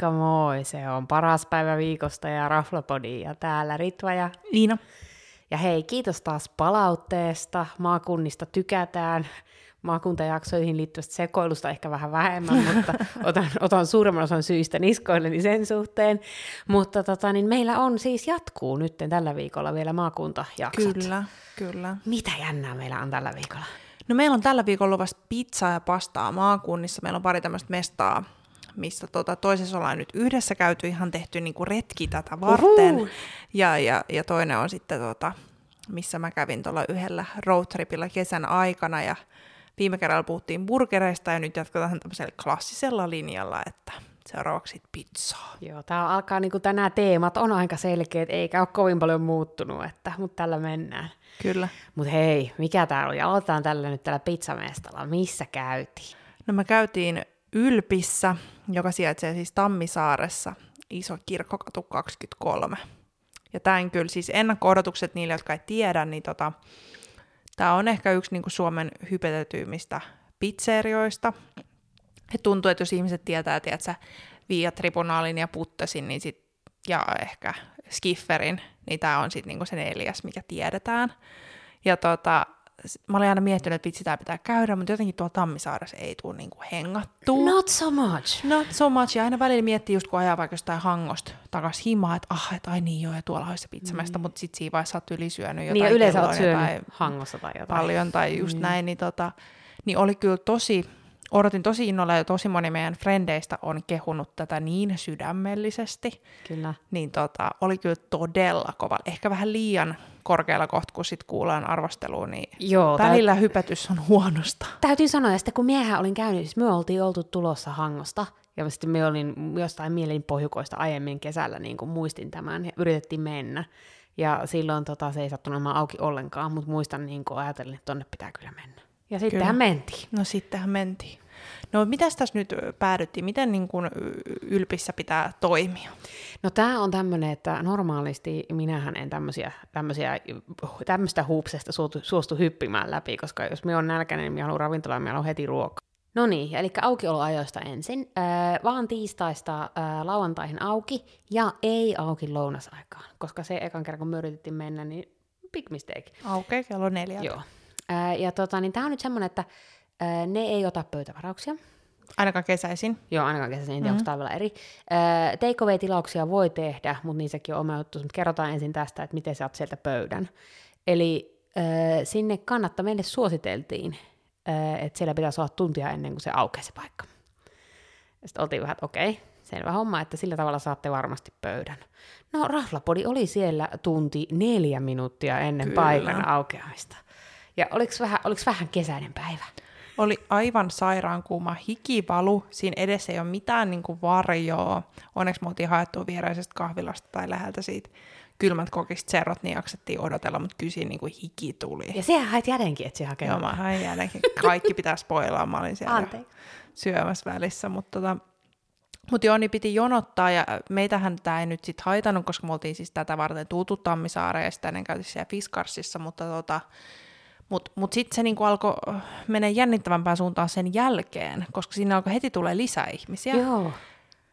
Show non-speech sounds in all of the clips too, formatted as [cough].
Moikka moi, se on paras päivä viikosta ja Raflapodi ja täällä Ritva ja Liina. Ja hei, kiitos taas palautteesta. Maakunnista tykätään. Maakuntajaksoihin liittyvästä sekoilusta ehkä vähän vähemmän, [laughs] mutta otan, otan suuremman osan syistä niskoilleni sen suhteen. Mutta tota, niin meillä on siis jatkuu nyt tällä viikolla vielä maakuntajaksot. Kyllä, kyllä. Mitä jännää meillä on tällä viikolla? No meillä on tällä viikolla vasta pizzaa ja pastaa maakunnissa. Meillä on pari tämmöistä mestaa, missä tota, toisessa ollaan nyt yhdessä käyty, ihan tehty niinku retki tätä varten. Ja, ja, ja, toinen on sitten, tota, missä mä kävin tuolla yhdellä roadtripilla kesän aikana. Ja viime kerralla puhuttiin burgereista ja nyt jatketaan tämmöisellä klassisella linjalla, että seuraavaksi pizzaa. Joo, tää alkaa niinku tänään teemat on aika selkeät, eikä ole kovin paljon muuttunut, että, mutta tällä mennään. Kyllä. Mutta hei, mikä täällä on? aloitetaan tällä nyt tällä pizzamestalla. Missä käytiin? No me käytiin Ylpissä, joka sijaitsee siis Tammisaaressa, iso kirkkokatu 23. Ja tämän kyllä siis ennakko-odotukset niille, jotka ei tiedä, niin tota, tämä on ehkä yksi niin kuin Suomen hypetetyimmistä pizzerioista. Et tuntuu, että jos ihmiset tietää, tiedätkö, Via Tribunaalin ja Puttesin niin sit, ja ehkä Skifferin, niin tämä on sitten niinku se neljäs, mikä tiedetään. Ja tota, mä olin aina miettinyt, että vitsi, tämä pitää käydä, mutta jotenkin tuolla Tammisaaressa ei tule niinku hengattua. Not so much. Not so much. Ja aina välillä miettii just kun ajaa vaikka jostain hangosta takas himaa, että ah, et, ai niin joo, ja tuolla olisi se mm. mutta sitten siinä vaiheessa olet ylisyönyt jotain. Niin, ja yleensä olet syönyt hangossa tai jotain. Paljon tai just mm. näin, niin, tota, niin oli kyllä tosi, odotin tosi innolla ja tosi moni meidän frendeistä on kehunut tätä niin sydämellisesti. Kyllä. Niin tota, oli kyllä todella kova. Ehkä vähän liian korkealla kohta, kun sit kuullaan arvostelua, niin Joo, välillä täyt... hypätys on huonosta. Täytyy sanoa, että kun miehän olin käynyt, siis me oltiin oltu tulossa Hangosta, ja sitten me olin jostain mielin pohjukoista aiemmin kesällä, niin kuin muistin tämän, ja yritettiin mennä. Ja silloin tota, se ei sattunut auki ollenkaan, mutta muistan niin kuin ajattelin, että tonne pitää kyllä mennä. Ja sittenhän kyllä. mentiin. No sittenhän mentiin. No mitäs tässä nyt päädyttiin? Miten niin kuin ylpissä pitää toimia? No tämä on tämmöinen, että normaalisti minähän en tämmöisiä, tämmöisiä, tämmöistä huupsesta suostu, suostu hyppimään läpi, koska jos me on nälkäinen, niin minä haluan ravintolaan, minä haluan heti ruokaa. No niin, eli aukioloajoista ensin. Äh, vaan tiistaista äh, lauantaihin auki ja ei auki lounasaikaan, koska se ekan kerran kun me yritettiin mennä, niin big mistake. Aukeaa kello neljä. Joo. Äh, ja tota, niin tämä on nyt semmoinen, että ne ei ota pöytävarauksia. Ainakaan kesäisin. Joo, ainakaan kesäisin, en tiedä, mm-hmm. onko talvella eri. Takeaway-tilauksia voi tehdä, mutta niissäkin on oma juttu. Mutta kerrotaan ensin tästä, että miten saat sieltä pöydän. Eli sinne kannattaa, meille suositeltiin, että siellä pitäisi olla tuntia ennen kuin se aukeaa se paikka. Sitten oltiin vähän, että okei, selvä homma, että sillä tavalla saatte varmasti pöydän. No, Raflapodi oli siellä tunti neljä minuuttia ennen Kyllä. paikan aukeamista. Ja oliko vähän, oliko vähän kesäinen päivä? Oli aivan sairaan kuuma hikipalu. Siinä edessä ei ole mitään niin kuin varjoa. Onneksi me oltiin haettu vieraisesta kahvilasta tai läheltä siitä kylmät kokista serot, niin jaksettiin odotella, mutta kyllä siinä niin kuin hiki tuli. Ja sehän hait jädenkin, että siihen Joo, mä hain jädenkin. Kaikki pitää spoilaa, mä olin siellä Anteeksi. syömässä välissä, mutta tota, mutta joo, niin piti jonottaa, ja meitähän tämä ei nyt sitten haitannut, koska me oltiin siis tätä varten tuutu Tammisaareen, ja sitä ennen käytiin siellä Fiskarsissa, mutta tota, mutta mut sitten se niinku alkoi mennä jännittävämpään suuntaan sen jälkeen, koska siinä alkoi heti tulee lisää ihmisiä. Joo.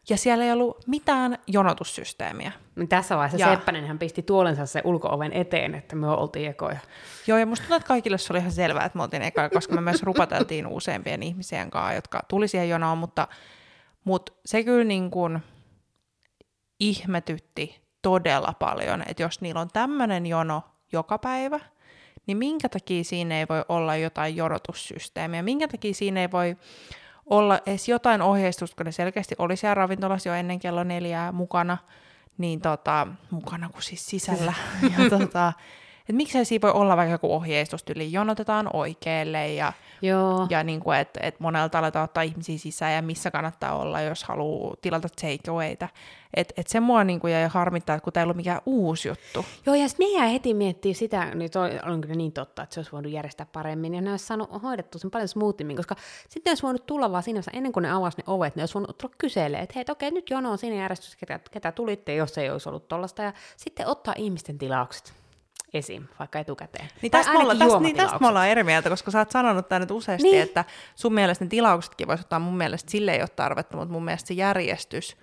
Ja siellä ei ollut mitään jonotussysteemiä. Niin tässä vaiheessa ja... Seppänen hän pisti tuolensa se ulkooven eteen, että me oltiin ekoja. Joo, ja musta tuntuu, että kaikille se oli ihan selvää, että me oltiin ekoja, koska me myös rupateltiin [laughs] useampien ihmisien kanssa, jotka tuli siihen jonoon, mutta, mutta se kyllä niin kuin ihmetytti todella paljon, että jos niillä on tämmöinen jono joka päivä – niin minkä takia siinä ei voi olla jotain jonotussysteemiä, minkä takia siinä ei voi olla edes jotain ohjeistusta, kun ne selkeästi oli siellä ravintolassa jo ennen kello neljää mukana, niin tota, mukana kuin siis sisällä. [laughs] ja tota, että miksei siinä voi olla vaikka joku ohjeistus, yli jonotetaan oikealle ja, Joo. ja niin kuin, että, että monelta aletaan ottaa ihmisiä sisään ja missä kannattaa olla, jos haluaa tilata takeawayta. Että et se mua niin kuin jäi harmittaa, että kun tämä ei ollut mikään uusi juttu. Joo, ja sitten me heti miettiä sitä, niin toi on kyllä niin totta, että se olisi voinut järjestää paremmin, ja ne olisi saanut hoidettu sen paljon smoothimmin, koska sitten olisi voinut tulla vaan siinä ennen kuin ne avasi ne ovet, ne olisi voinut tulla kyselemään, että hei, okei, nyt jono on siinä järjestys, ketä, ketä tulitte, jos ei olisi ollut tollasta, ja sitten ottaa ihmisten tilaukset esim. vaikka etukäteen. Niin tästä, me ollaan, tästä, niin tästä me ollaan eri mieltä, koska sä oot sanonut tämän nyt useasti, niin. että sun mielestä ne tilauksetkin voisi ottaa mun mielestä sille ei ole tarvetta, mutta mun mielestä se järjestys,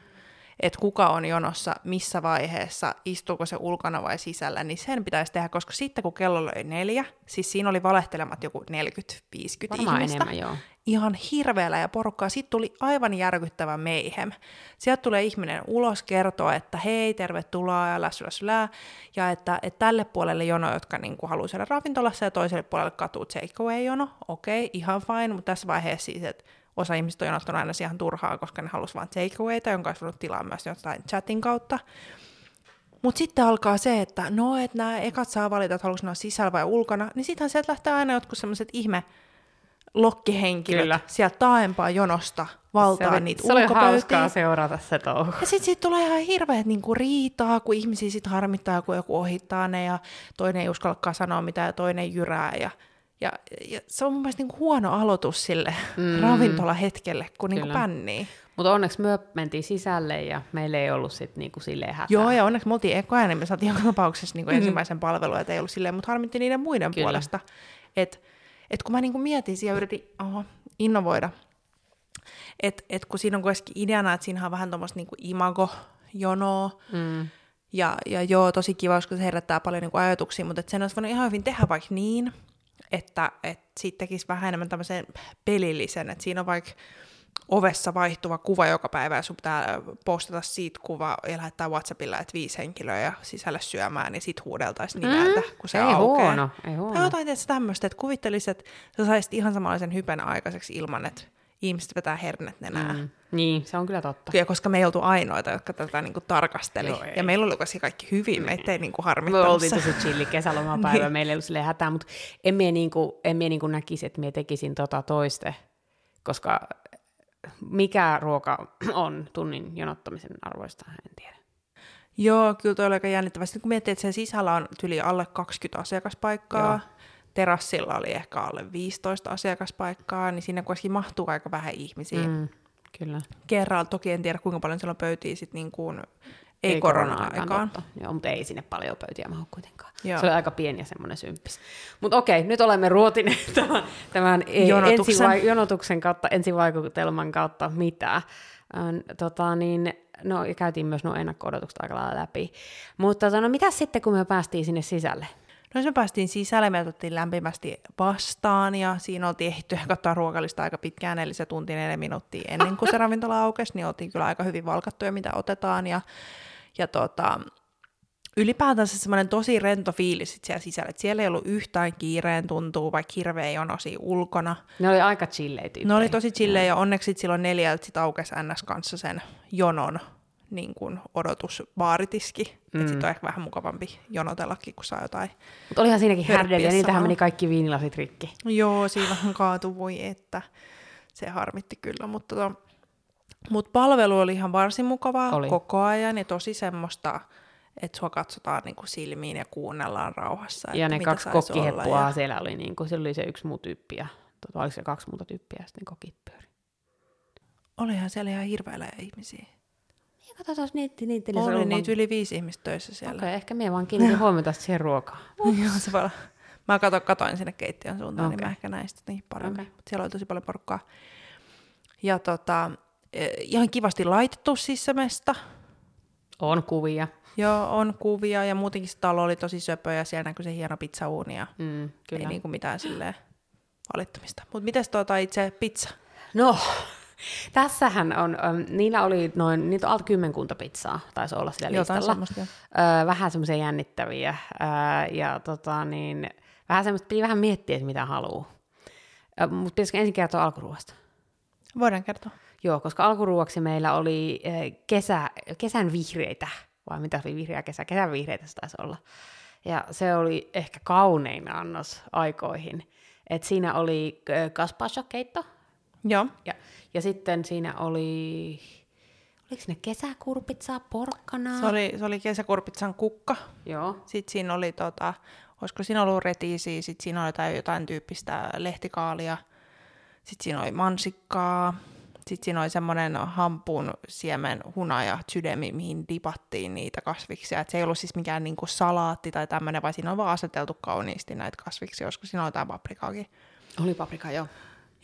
että kuka on jonossa, missä vaiheessa, istuuko se ulkona vai sisällä, niin sen pitäisi tehdä, koska sitten kun kello löi neljä, siis siinä oli valehtelemat joku 40-50 Varmaan ihmistä, enemmän, joo. Ihan hirveällä ja porukkaa. Sitten tuli aivan järkyttävä meihem. Sieltä tulee ihminen ulos kertoa, että hei, tervetuloa ja läs, läs, lää. Ja että, että tälle puolelle jono, jotka niin haluaa syödä ravintolassa ja toiselle puolelle katuu takeaway-jono. Okei, ihan fine, mutta tässä vaiheessa siis, että osa ihmistä on jonottanut aina ihan turhaa, koska ne halusivat vain takeawayta, jonka olisi voinut tilaa myös jotain chatin kautta. Mutta sitten alkaa se, että no, että nämä ekat saa valita, että haluaisi olla sisällä vai ulkona, niin sittenhän sieltä lähtee aina jotkut semmoiset ihme lokkihenkilöt Kyllä. sieltä taaempaa jonosta valtaa se oli, niitä se oli hauskaa seurata se touhu. Ja sitten siitä tulee ihan hirveät niinku riitaa, kun ihmisiä sit harmittaa, kun joku ohittaa ne ja toinen ei uskallakaan sanoa mitään ja toinen jyrää. Ja, ja, ja se on mun mielestä niinku huono aloitus sille mm. ravintolahetkelle, kun niinku Kyllä. pännii. Mutta onneksi me mentiin sisälle ja meillä ei ollut sitten niinku silleen hätää. Joo, ja onneksi me oltiin ekoja, niin me saatiin joka tapauksessa niinku ensimmäisen palvelun, että ei ollut silleen, mutta harmitti niiden muiden Kyllä. puolesta. Että et kun mä niinku mietin ja yritin oho, innovoida, että et kun siinä on kuitenkin ideana, että siinä on vähän tuommoista niinku imago-jonoa, Mm. ja, ja joo, tosi kiva, koska se herättää paljon niinku ajatuksia, mutta sen olisi voinut ihan hyvin tehdä vaikka niin, että et siitä tekisi vähän enemmän tämmöisen pelillisen, että siinä on vaikka ovessa vaihtuva kuva joka päivä, ja sun pitää postata siitä kuva ja lähettää Whatsappilla, että viisi henkilöä ja sisälle syömään, niin sit huudeltaisiin nimeltä, kun se Mm. ei aukeaa. huono, ei huono. Tai jotain tämmöistä, että kuvittelisit, että sä saisit ihan samanlaisen hypen aikaiseksi ilman, että ihmiset vetää hernet nenään. Mm. Niin, se on kyllä totta. Ja koska me ei oltu ainoita, jotka tätä niinku tarkasteli. Joo, ei. ja meillä oli kuitenkin kaikki hyvin, meitä ei niinku Me harmittanut oltiin se. tosi chilli kesälomapäivä, [laughs] Niin. meillä ei ollut silleen hätää, mutta en mie, niinku, en mie niinku näkisi, että mie tekisin tota toiste, koska mikä ruoka [clears throat] on tunnin jonottamisen arvoista, en tiedä. Joo, kyllä toi oli aika jännittävää. Sitten kun miettii, että sen sisällä on tyli alle 20 asiakaspaikkaa, Joo. terassilla oli ehkä alle 15 asiakaspaikkaa, niin siinä kuitenkin mahtuu aika vähän ihmisiä. Mm, kyllä. Kerralla toki en tiedä, kuinka paljon siellä on pöytiä sit niin kuin ei, korona-aikaan. totta. Joo, mutta ei sinne paljon pöytiä mahu kuitenkaan. Joo. Se oli aika pieni ja semmoinen symppis. Mutta okei, nyt olemme ruotineet [laughs] tämän, tämän e- Jonotuksen. ensivai- jonotuksen kautta, ensivaikutelman kautta mitä. Tota, niin, no, ja käytiin myös nuo ennakko-odotukset aika lailla läpi. Mutta tota, no, mitä sitten, kun me päästiin sinne sisälle? No se me päästiin sisälle, me otettiin lämpimästi vastaan ja siinä oltiin ehditty katsoa ruokalista aika pitkään, eli se tunti neljä minuuttia ennen kuin se ravintola aukesi, niin oltiin kyllä aika hyvin valkattuja, mitä otetaan ja, ja tota, ylipäätänsä semmoinen tosi rento fiilis sit siellä sisällä, että siellä ei ollut yhtään kiireen tuntuu, vaikka hirveä jono siinä ulkona. Ne oli aika chillejä tyyppejä. Ne oli tosi chillejä ja onneksi sit silloin neljältä sit aukesi NS kanssa sen jonon niin kuin odotusbaaritiski. Mm. Että sit on ehkä vähän mukavampi jonotellakin, kun saa jotain Mutta olihan siinäkin niitähän samalla. meni kaikki viinilasit rikki. Joo, siinä vähän kaatui, voi että. Se harmitti kyllä, mutta tota, mut palvelu oli ihan varsin mukavaa Oli. koko ajan ja tosi semmoista, että sua katsotaan niinku silmiin ja kuunnellaan rauhassa. Ja ne mitä kaksi kokkiheppua ja- siellä oli, niin kuin, siellä oli se yksi muu tyyppi, ja tota, oliko se kaksi muuta tyyppiä, ja sitten kokit pyöri. Olihan siellä ihan hirveellä ihmisiä. Ja katsotaan, niitä, niitä, Oli niitä yli viisi ihmistä töissä siellä. Okei, okay, ehkä minä vaan kiinnitin huomiota siihen ruokaan. [laughs] Joo, se voi. Mä kato, katoin sinne keittiön suuntaan, okay. niin mä ehkä näin sitä niin paremmin. Okay. Siellä oli tosi paljon porukkaa. Ja tota, ihan kivasti laitettu siis se mesta. On kuvia. Joo, on kuvia ja muutenkin se talo oli tosi söpö ja siellä näkyy se hieno pizzauuni ja Mm, kyllä. ei niinku mitään silleen valittamista. Mutta mites tuota itse pizza? No, [laughs] tässähän on, äm, niillä oli noin, niitä on alta kymmenkunta pizzaa, taisi olla sillä Jotain listalla. semmoista, joo. Öö, vähän semmoisia jännittäviä, öö, ja tota niin, vähän semmoista, piti vähän miettiä, että mitä haluaa. Öö, Mutta pitäisikö ensin kertoa alkuruoasta? Voidaan kertoa. Joo, koska alkuruoksi meillä oli eh, kesä, kesän vihreitä, vai mitä oli vihreä kesä, kesän vihreitä se taisi olla. Ja se oli ehkä kaunein annos aikoihin. Et siinä oli eh, gazpacho-keitto, Joo. ja, ja sitten siinä oli, oliko ne kesäkurpitsaa, porkkanaa? Se oli, se oli kesäkurpitsan kukka. Joo, Sitten siinä oli, tota, olisiko siinä ollut retiisiä, sitten siinä oli jotain, jotain tyyppistä lehtikaalia. Sitten siinä oli mansikkaa. Sitten siinä oli semmoinen hampun siemen hunaja sydämi, mihin dipattiin niitä kasviksia. Et se ei ollut siis mikään niinku salaatti tai tämmöinen, vaan siinä on vaan aseteltu kauniisti näitä kasviksia. Olisiko siinä oli jotain paprikaakin. oli paprika, joo.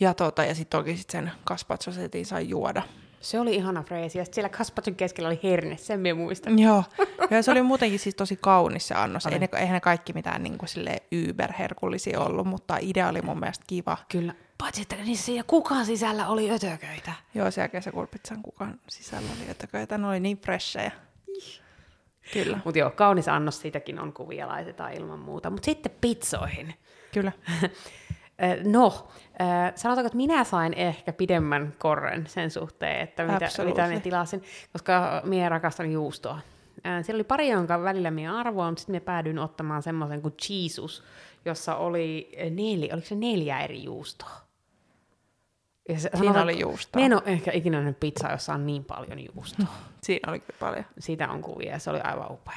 Ja, tota, ja sitten toki sit sen kaspatsosetin sai juoda. Se oli ihana freesi, ja siellä kaspatson keskellä oli herne, sen me muistan. Joo, ja se oli muutenkin siis tosi kaunis se annos. Ei ne, eihän ne kaikki mitään niin kuin sille yberherkullisia ollut, mutta idea oli mun mielestä kiva. Kyllä. Paitsi, että niissä ja kukaan sisällä oli ötököitä. Joo, siellä kesäkurpitsan kukaan sisällä oli ötököitä, ne oli niin freshejä. Kyllä, Mutta joo, kaunis annos, siitäkin on kuvia, laitetaan ilman muuta. Mutta sitten pizzoihin. kyllä. [laughs] No, sanotaanko, että minä sain ehkä pidemmän korren sen suhteen, että mitä, Absolutely. mitä ne tilasin, koska minä rakastan juustoa. Siellä oli pari, jonka välillä minä arvoin, mutta sitten minä päädyin ottamaan semmoisen kuin Jesus, jossa oli neljä, oliko se neljä eri juustoa? Ja se, Siinä sanotaanko- oli juustoa. Minä en ole ehkä ikinä nähnyt pizzaa, jossa on niin paljon juustoa. [laughs] Siinä oli kyllä paljon. Siitä on kuvia ja se oli aivan upea.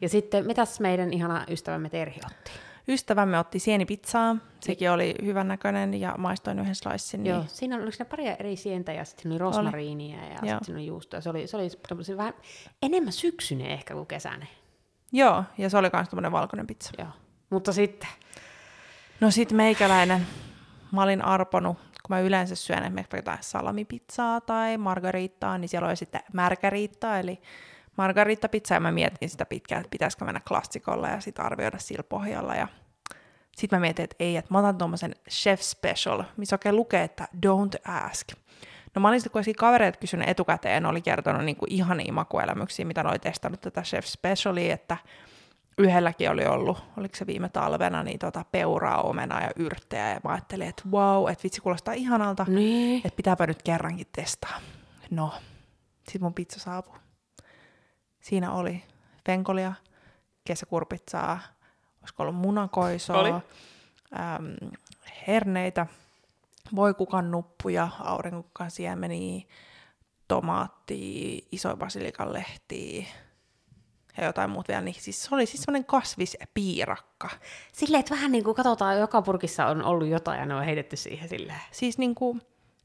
Ja sitten, mitäs meidän ihana ystävämme Terhi otti? Ystävämme otti sienipizzaa, sekin oli hyvän näköinen ja maistoin yhden slicein. Joo, Niin. siinä oli, oliko siinä paria eri sientä ja sitten oli rosmariinia ja sitten siinä oli juustoa. Se oli, se oli tämmöisen vähän enemmän syksyinen ehkä kuin kesäinen. Joo, ja se oli myös tämmöinen valkoinen pizza. Joo. Mutta sitten, No sit meikäläinen, mä olin arponut, kun mä yleensä syön esimerkiksi jotain salamipizzaa tai margarittaa, niin siellä oli sitten märkäriittaa, eli margariittapizza, ja mä mietin sitä pitkään, että pitäisikö mennä klassikolla ja sitten arvioida sillä pohjalla, ja sitten mä mietin, että ei, että mä otan tuommoisen chef special, missä oikein lukee, että don't ask. No mä olin sitten kuitenkin kavereita kysynyt etukäteen, oli kertonut niinku ihania makuelämyksiä, mitä ne oli testannut tätä chef specialia, että yhdelläkin oli ollut, oliko se viime talvena, niin tota peuraa, omenaa ja yrttejä, ja mä ajattelin, että wow, että vitsi kuulostaa ihanalta, niin. että pitääpä nyt kerrankin testaa. No, sit mun pizza saapui. Siinä oli fenkolia, kesäkurpitsaa, olisiko ollut munakoisoa, Oli. äm, herneitä, voikukan nuppuja, aurinkokukan siemeniä, tomaattia, iso basilikan lehtiä ja jotain muuta vielä. Niin siis se oli siis semmoinen kasvispiirakka. Silleen, että vähän niin kuin katsotaan, joka purkissa on ollut jotain ja ne on heitetty siihen silleen. Siis niinku,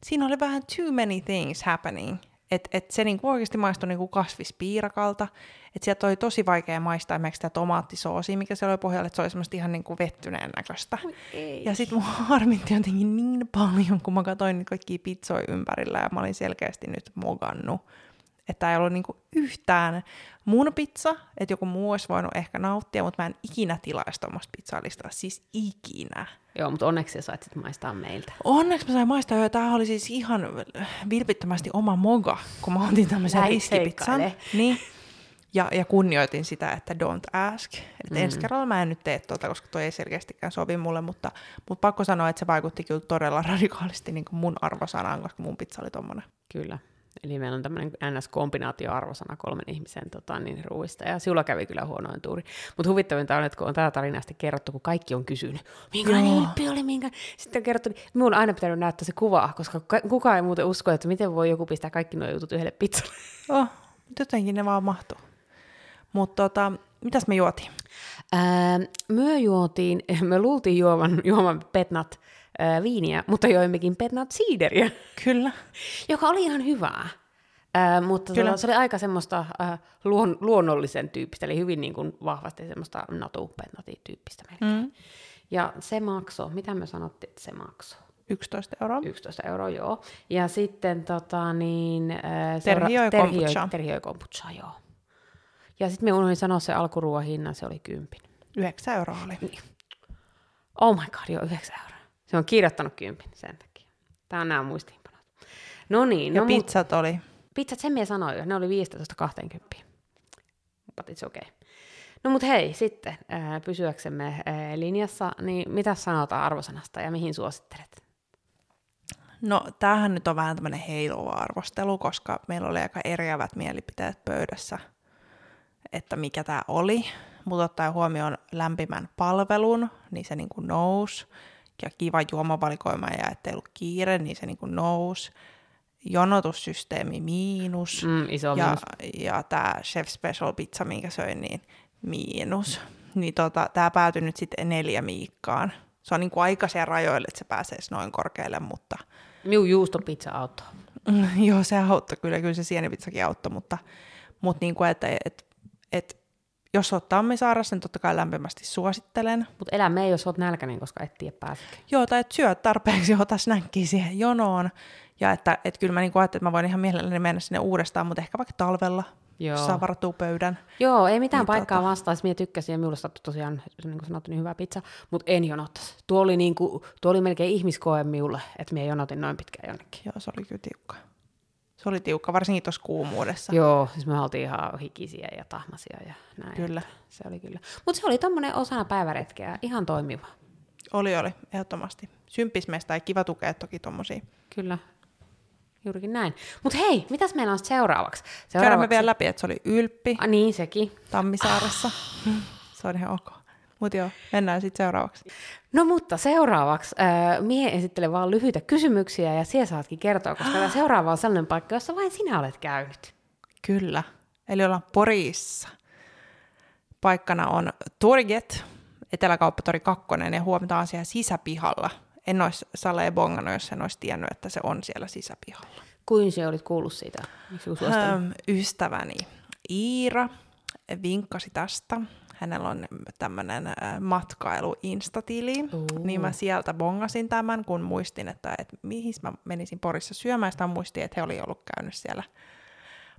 siinä oli vähän too many things happening. Että et se niinku oikeasti maistui niinku kasvispiirakalta. Että sieltä oli tosi vaikea maistaa esimerkiksi sitä tomaattisoosia, mikä siellä oli pohjalla, että se oli semmoista ihan niinku vettyneen näköistä. Ja sitten mua [laughs] harmitti jotenkin niin paljon, kun mä katsoin niitä kaikkia pizzoja ympärillä ja mä olin selkeästi nyt mogannut. Että ei ollut niinku yhtään mun pizza, että joku muu olisi voinut ehkä nauttia, mutta mä en ikinä tilaisi tuommoista pizzalistaa, siis ikinä. Joo, mutta onneksi sä sait sit maistaa meiltä. Onneksi mä sain maistaa jo, tämä oli siis ihan vilpittömästi oma moga, kun mä otin tämmöisen riskipizzan. Niin. Ja, ja kunnioitin sitä, että don't ask. Että mm. ensi kerralla mä en nyt tee tuota, koska toi ei selkeästikään sovi mulle, mutta, mutta pakko sanoa, että se vaikutti kyllä todella radikaalisti niin kuin mun arvosanaan, koska mun pizza oli tommonen. Kyllä. Eli meillä on tämmöinen NS-kombinaatio-arvosana kolmen ihmisen tota, niin, ruuista, ja sinulla kävi kyllä huonoin tuuri. Mutta huvittavinta on, että kun on tätä tarinaa sitten kerrottu, kun kaikki on kysynyt, minkälainen Joo. ilppi oli, minkä... Sitten on kerrottu, niin minun on aina pitänyt näyttää se kuva, koska ka- kukaan ei muuten usko, että miten voi joku pistää kaikki nuo jutut yhdelle pizzalle. Oh, jotenkin ne vaan mahtuu. Mutta tota, mitäs me juotiin? Ää, me juotiin, me luultiin juovan, juovan petnat ää, viiniä, mutta joimmekin petnat siideriä. Kyllä. [laughs] joka oli ihan hyvää. Ää, mutta Kyllä. tota, se oli aika semmoista ää, luon, luonnollisen tyyppistä, eli hyvin niin kuin vahvasti semmoista natu-tyyppistä melkein. Mm. Ja se maksoi, mitä me sanottiin, että se maksoi? 11 euroa. 11 euroa, joo. Ja sitten tota niin... Ää, Terhi joi Terhi kombuchaa. joi- Terhi joi kombuchaa, joo. Ja sitten me unohdin sanoa se alkuruoan hinnan, se oli kympin. 9 euroa oli. Oh my god, joo, 9 euroa. Se on kirjoittanut kympin sen takia. Tää on nämä muistiinpanot. No niin, Ja no mut- pizzat oli. Pizzat, sen minä sanoin jo, ne oli 15-20. But it's okay. No mut hei, sitten ää, pysyäksemme ää, linjassa, niin mitä sanotaan arvosanasta ja mihin suosittelet? No, tämähän nyt on vähän tämmöinen heiluva arvostelu, koska meillä oli aika eriävät mielipiteet pöydässä, että mikä tämä oli. Mutta ottaen huomioon lämpimän palvelun, niin se niin kuin nousi. Ja kiva juomavalikoima ja ettei ollut kiire, niin se niin kuin nousi. Jonotussysteemi miinus. Mm, iso ja, miinus. ja tämä Chef Special pizza, minkä söin, niin miinus. Niin tota, tämä päätyi nyt sitten neljä miikkaan. Se on niin kuin aika siellä rajoille, että se pääsee noin korkealle, mutta Minun juustopizza auttaa. [laughs] Joo, se auttoi kyllä, kyllä se sienipizzakin auttoi, mutta, mutta niin kuin, että et, et, jos oot Tammisaarassa, niin totta kai lämpimästi suosittelen. Mutta elä me, jos oot nälkäinen, koska et tiedä pääsekään. Joo, tai että syöt tarpeeksi, [laughs] ota snäkkiä siihen jonoon. Ja että, että kyllä mä niin ajattelin, että mä voin ihan mielelläni mennä sinne uudestaan, mutta ehkä vaikka talvella, Joo. saa varattua pöydän. Joo, ei mitään Niin paikkaa tota- vastaan. Minä tykkäsin ja minulle sattui tosiaan, niin kuin sanottu, niin hyvä pizza, mutta en jonottaisi. Tuo oli, niin kuin, tuo oli melkein ihmiskoe minulle, että minä jonotin noin pitkään jonnekin. Joo, se oli kyllä tiukka. Se oli tiukka, varsinkin tuossa kuumuudessa. Joo, siis me oltiin ihan hikisiä ja tahmasia ja näin. Kyllä. Se oli kyllä. Mutta se oli tommonen osana päiväretkeä, ihan toimiva. Oli, oli, ehdottomasti. Sympismestä ja kiva tukea toki tommosia. Kyllä, juurikin näin. Mutta hei, mitäs meillä on sit seuraavaksi? Käydään seuraavaksi... me vielä läpi, että se oli Ylppi Ah, niin, sekin. Tammisaaressa. se on ihan ok. Mutta joo, mennään sitten seuraavaksi. No mutta seuraavaksi äh, mie esittelen vaan lyhyitä kysymyksiä ja siellä saatkin kertoa, koska tämä [gasps] seuraava on sellainen paikka, jossa vain sinä olet käynyt. Kyllä. Eli ollaan Porissa. Paikkana on Turget, Eteläkauppatori 2, ja huomataan siellä sisäpihalla. En olisi salee bongannut, jos en olisi tiennyt, että se on siellä sisäpihalla. Kuin se olit kuullut siitä? Miksi? Ähm, ystäväni Iira vinkkasi tästä. Hänellä on tämmöinen matkailu instatili, Uu. niin mä sieltä bongasin tämän, kun muistin, että, että mihin mä menisin Porissa syömään. Sitä muistin, että he oli ollut käynyt siellä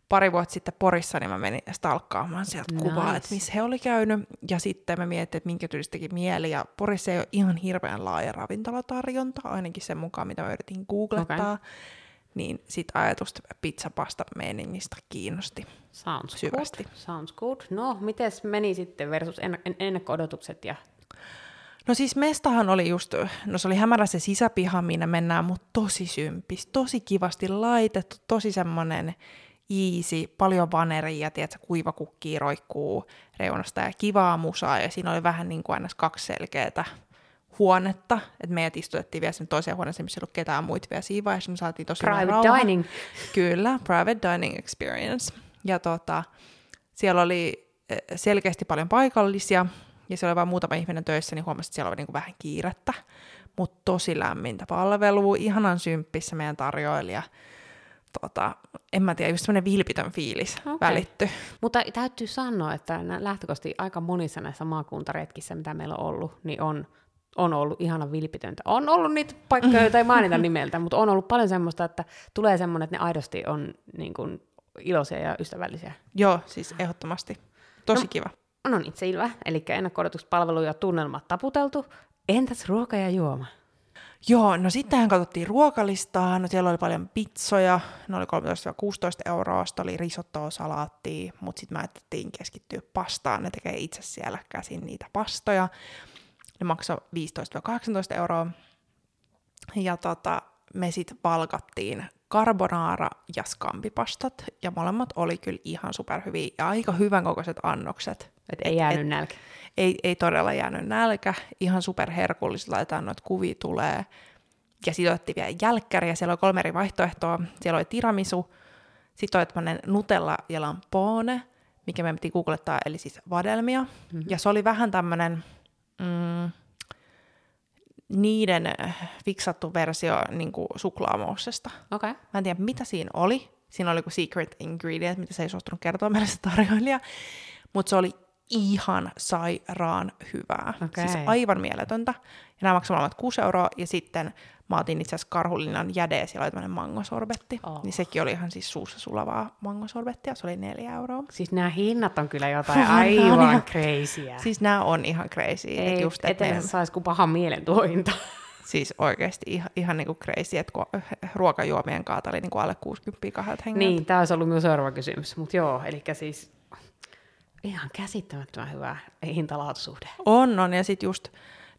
pari vuotta sitten Porissa, niin mä menin stalkkaamaan sieltä nice. kuvaa, että missä he oli käynyt. Ja sitten mä mietin, että minkä tyylistä teki mieli. Ja Porissa ei ole ihan hirveän laaja ravintolatarjonta, ainakin sen mukaan, mitä mä yritin googlettaa. Okay. Niin sit ajatusta pizzapasta meiningistä kiinnosti. Sounds syvästi. good. Sounds good. No, miten meni sitten versus en- ennakko-odotukset ja No siis mestahan oli just, no se oli hämärä se sisäpiha, minne mennään, mutta tosi sympis, tosi kivasti laitettu, tosi semmonen easy, paljon vaneria, tiedätkö, kuivakukkia roikkuu reunasta ja kivaa musaa, ja siinä oli vähän niin kuin aina kaksi selkeää huonetta, että meidät istutettiin vielä sen toiseen huoneeseen, missä ei ollut ketään muita vielä siinä vaiheessa, me saatiin tosi private rauha. dining? Kyllä, private dining experience. Ja tota, siellä oli eh, selkeästi paljon paikallisia, ja siellä oli vain muutama ihminen töissä, niin huomasin, että siellä oli niinku vähän kiirettä, mutta tosi lämmintä palvelua, ihanan symppissä meidän tarjoilija. Tota, en mä tiedä, just semmoinen vilpitön fiilis okay. välitty. Mutta täytyy sanoa, että lähtökohtaisesti aika monissa näissä maakuntaretkissä, mitä meillä on ollut, niin on, on ollut ihana vilpitöntä. On ollut niitä paikkoja, joita ei mainita nimeltä, mutta on ollut paljon semmoista, että tulee semmoinen, että ne aidosti on niin kuin, iloisia ja ystävällisiä. Joo, siis ehdottomasti. Tosi No. kiva. No niin, selvä. Eli ennakko palvelu ja tunnelmat taputeltu. Entäs ruoka ja juoma? Joo, no sittenhän katsottiin ruokalistaa, no siellä oli paljon pizzoja, ne oli 13-16 euroa, sitten oli risottoa, salaattia, mutta sitten me ajattelin keskittyä pastaan, ne tekee itse siellä käsin niitä pastoja. Ne maksoi 15-18 euroa. Ja tota, me sitten valkattiin carbonara ja skampipastat, ja molemmat oli kyllä ihan superhyviä ja aika hyvän kokoiset annokset. Et ei jäänyt nälkä. Ei, ei todella jäänyt nälkä, ihan superherkullista, laitetaan noita kuvia tulee. Ja sitten otettiin vielä jälkkäriä, siellä oli kolme eri vaihtoehtoa. Siellä oli tiramisu, sitten oli tämmöinen Nutella ja lampone, mikä me piti googlettaa, eli siis vadelmia. Mm-hmm. Ja se oli vähän tämmöinen mm, niiden äh, fiksattu versio niin kuin suklaamoussesta. Okei. Okay. Mä en tiedä, mitä siinä oli. Siinä oli joku secret ingredient, mitä se ei suostunut kertoa meille se tarjoilija. Mutta se oli ihan sairaan hyvää. Okei. Siis aivan mieletöntä. Ja nämä maksavat molemmat 6 euroa. Ja sitten mä otin itse asiassa karhulinnan jäde, ja siellä oli tämmöinen mangosorbetti. Oh. Niin sekin oli ihan siis suussa sulavaa mangosorbettia. Se oli 4 euroa. Siis nämä hinnat on kyllä jotain [laughs] aivan ihan- crazyä. Siis nämä on ihan crazy. ei, et just, et ne- saisi kuin pahan mielen tuo hinta. [laughs] siis oikeasti ihan, ihan niinku crazy, että kun ruokajuomien kaata oli niinku alle 60 kahdelta hengiltä. niin, tämä olisi ollut minun seuraava kysymys. Mutta joo, eli siis ihan käsittämättömän hyvä hintalaatusuhde. On, on. Ja sitten just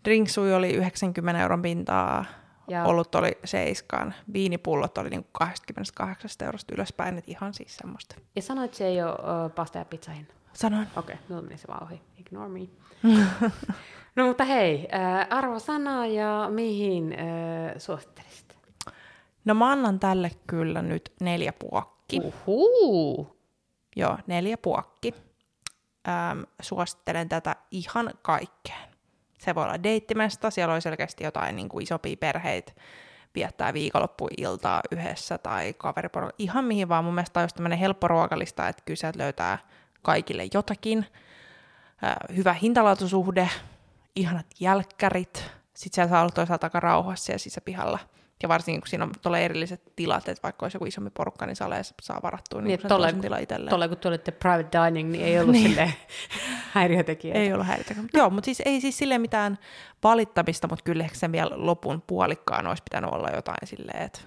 drinksui oli 90 euron pintaa, Ja- olut oli seiskaan, viinipullot oli niinku 28 eurosta ylöspäin, että ihan siis semmoista. Ja sanoit, että se ei ole uh, pasta ja pizza hinta. Sanoin. Okei, okay, minulla meni se vaan ohi. Ignore me. [laughs] no mutta hei, äh, arvosana ja mihin äh, suosittelisit? No mä annan tälle kyllä nyt neljä puokki. Uhuu. Joo, neljä puokki. Öm, suosittelen tätä ihan kaikkeen. Se voi olla deittimesta, siellä oli selkeästi jotain niin kuin isompia perheitä, viettää viikonloppuiltaa yhdessä tai kaveriporukalla, ihan mihin vaan. Mun mielestä on just tämmöinen helppo ruokalista, että kyllä löytää kaikille jotakin. hyvä hintalaatusuhde, ihanat jälkkärit, sitten siellä saa olla toisaalta aika rauhassa ja sisäpihalla. Ja varsinkin kun siinä on tuolla erilliset tilat, että vaikka olisi joku isompi porukka, niin salee saa varattua niin, niin tolle, tila itselleen. Tolle kun tulitte private dining, niin ei ollut niin. silleen [laughs] häiriötekijä. Ei ollut häiriötekijä. Joo, mutta siis ei siis silleen mitään valittamista, mutta kyllä ehkä sen vielä lopun puolikkaan olisi pitänyt olla jotain silleen, että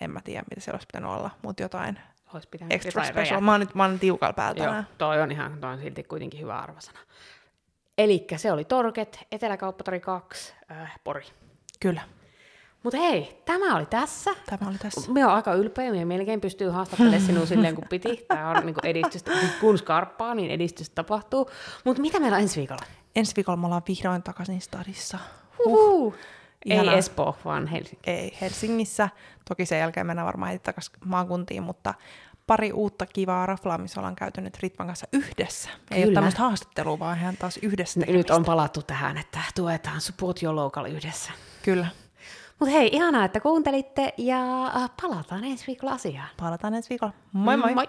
en mä tiedä, mitä siellä olisi pitänyt olla, mutta jotain olisi pitänyt extra special. Mä oon, nyt, mä oon tiukalla päältä. Joo, toi on ihan, toi on silti kuitenkin hyvä arvosana. Eli se oli Torket, Eteläkauppatori 2, äh, Pori. Kyllä. Mutta hei, tämä oli tässä. Tämä oli tässä. Me on aika ylpeä, me melkein pystyy haastattelemaan sinua silleen kuin piti. [laughs] Tämä on niinku edistystä, kun skarppaa, niin edistystä tapahtuu. Mutta mitä meillä on ensi viikolla? Ensi viikolla me ollaan vihdoin takaisin stadissa. Uh. Ei Espoo, vaan Helsinki. Ei, Helsingissä. Toki sen jälkeen mennään varmaan heti takaisin maakuntiin, mutta pari uutta kivaa raflaa, missä ollaan käyty nyt Ritvan kanssa yhdessä. Kyllä. Ei ole tämmöistä haastattelua, vaan ihan taas yhdessä tekemistä. Nyt on palattu tähän, että tuetaan support your local yhdessä. Kyllä. Mutta hei, ihanaa, että kuuntelitte ja äh, palataan ensi viikolla asiaan. Palataan ensi viikolla. Moi moi! Moi!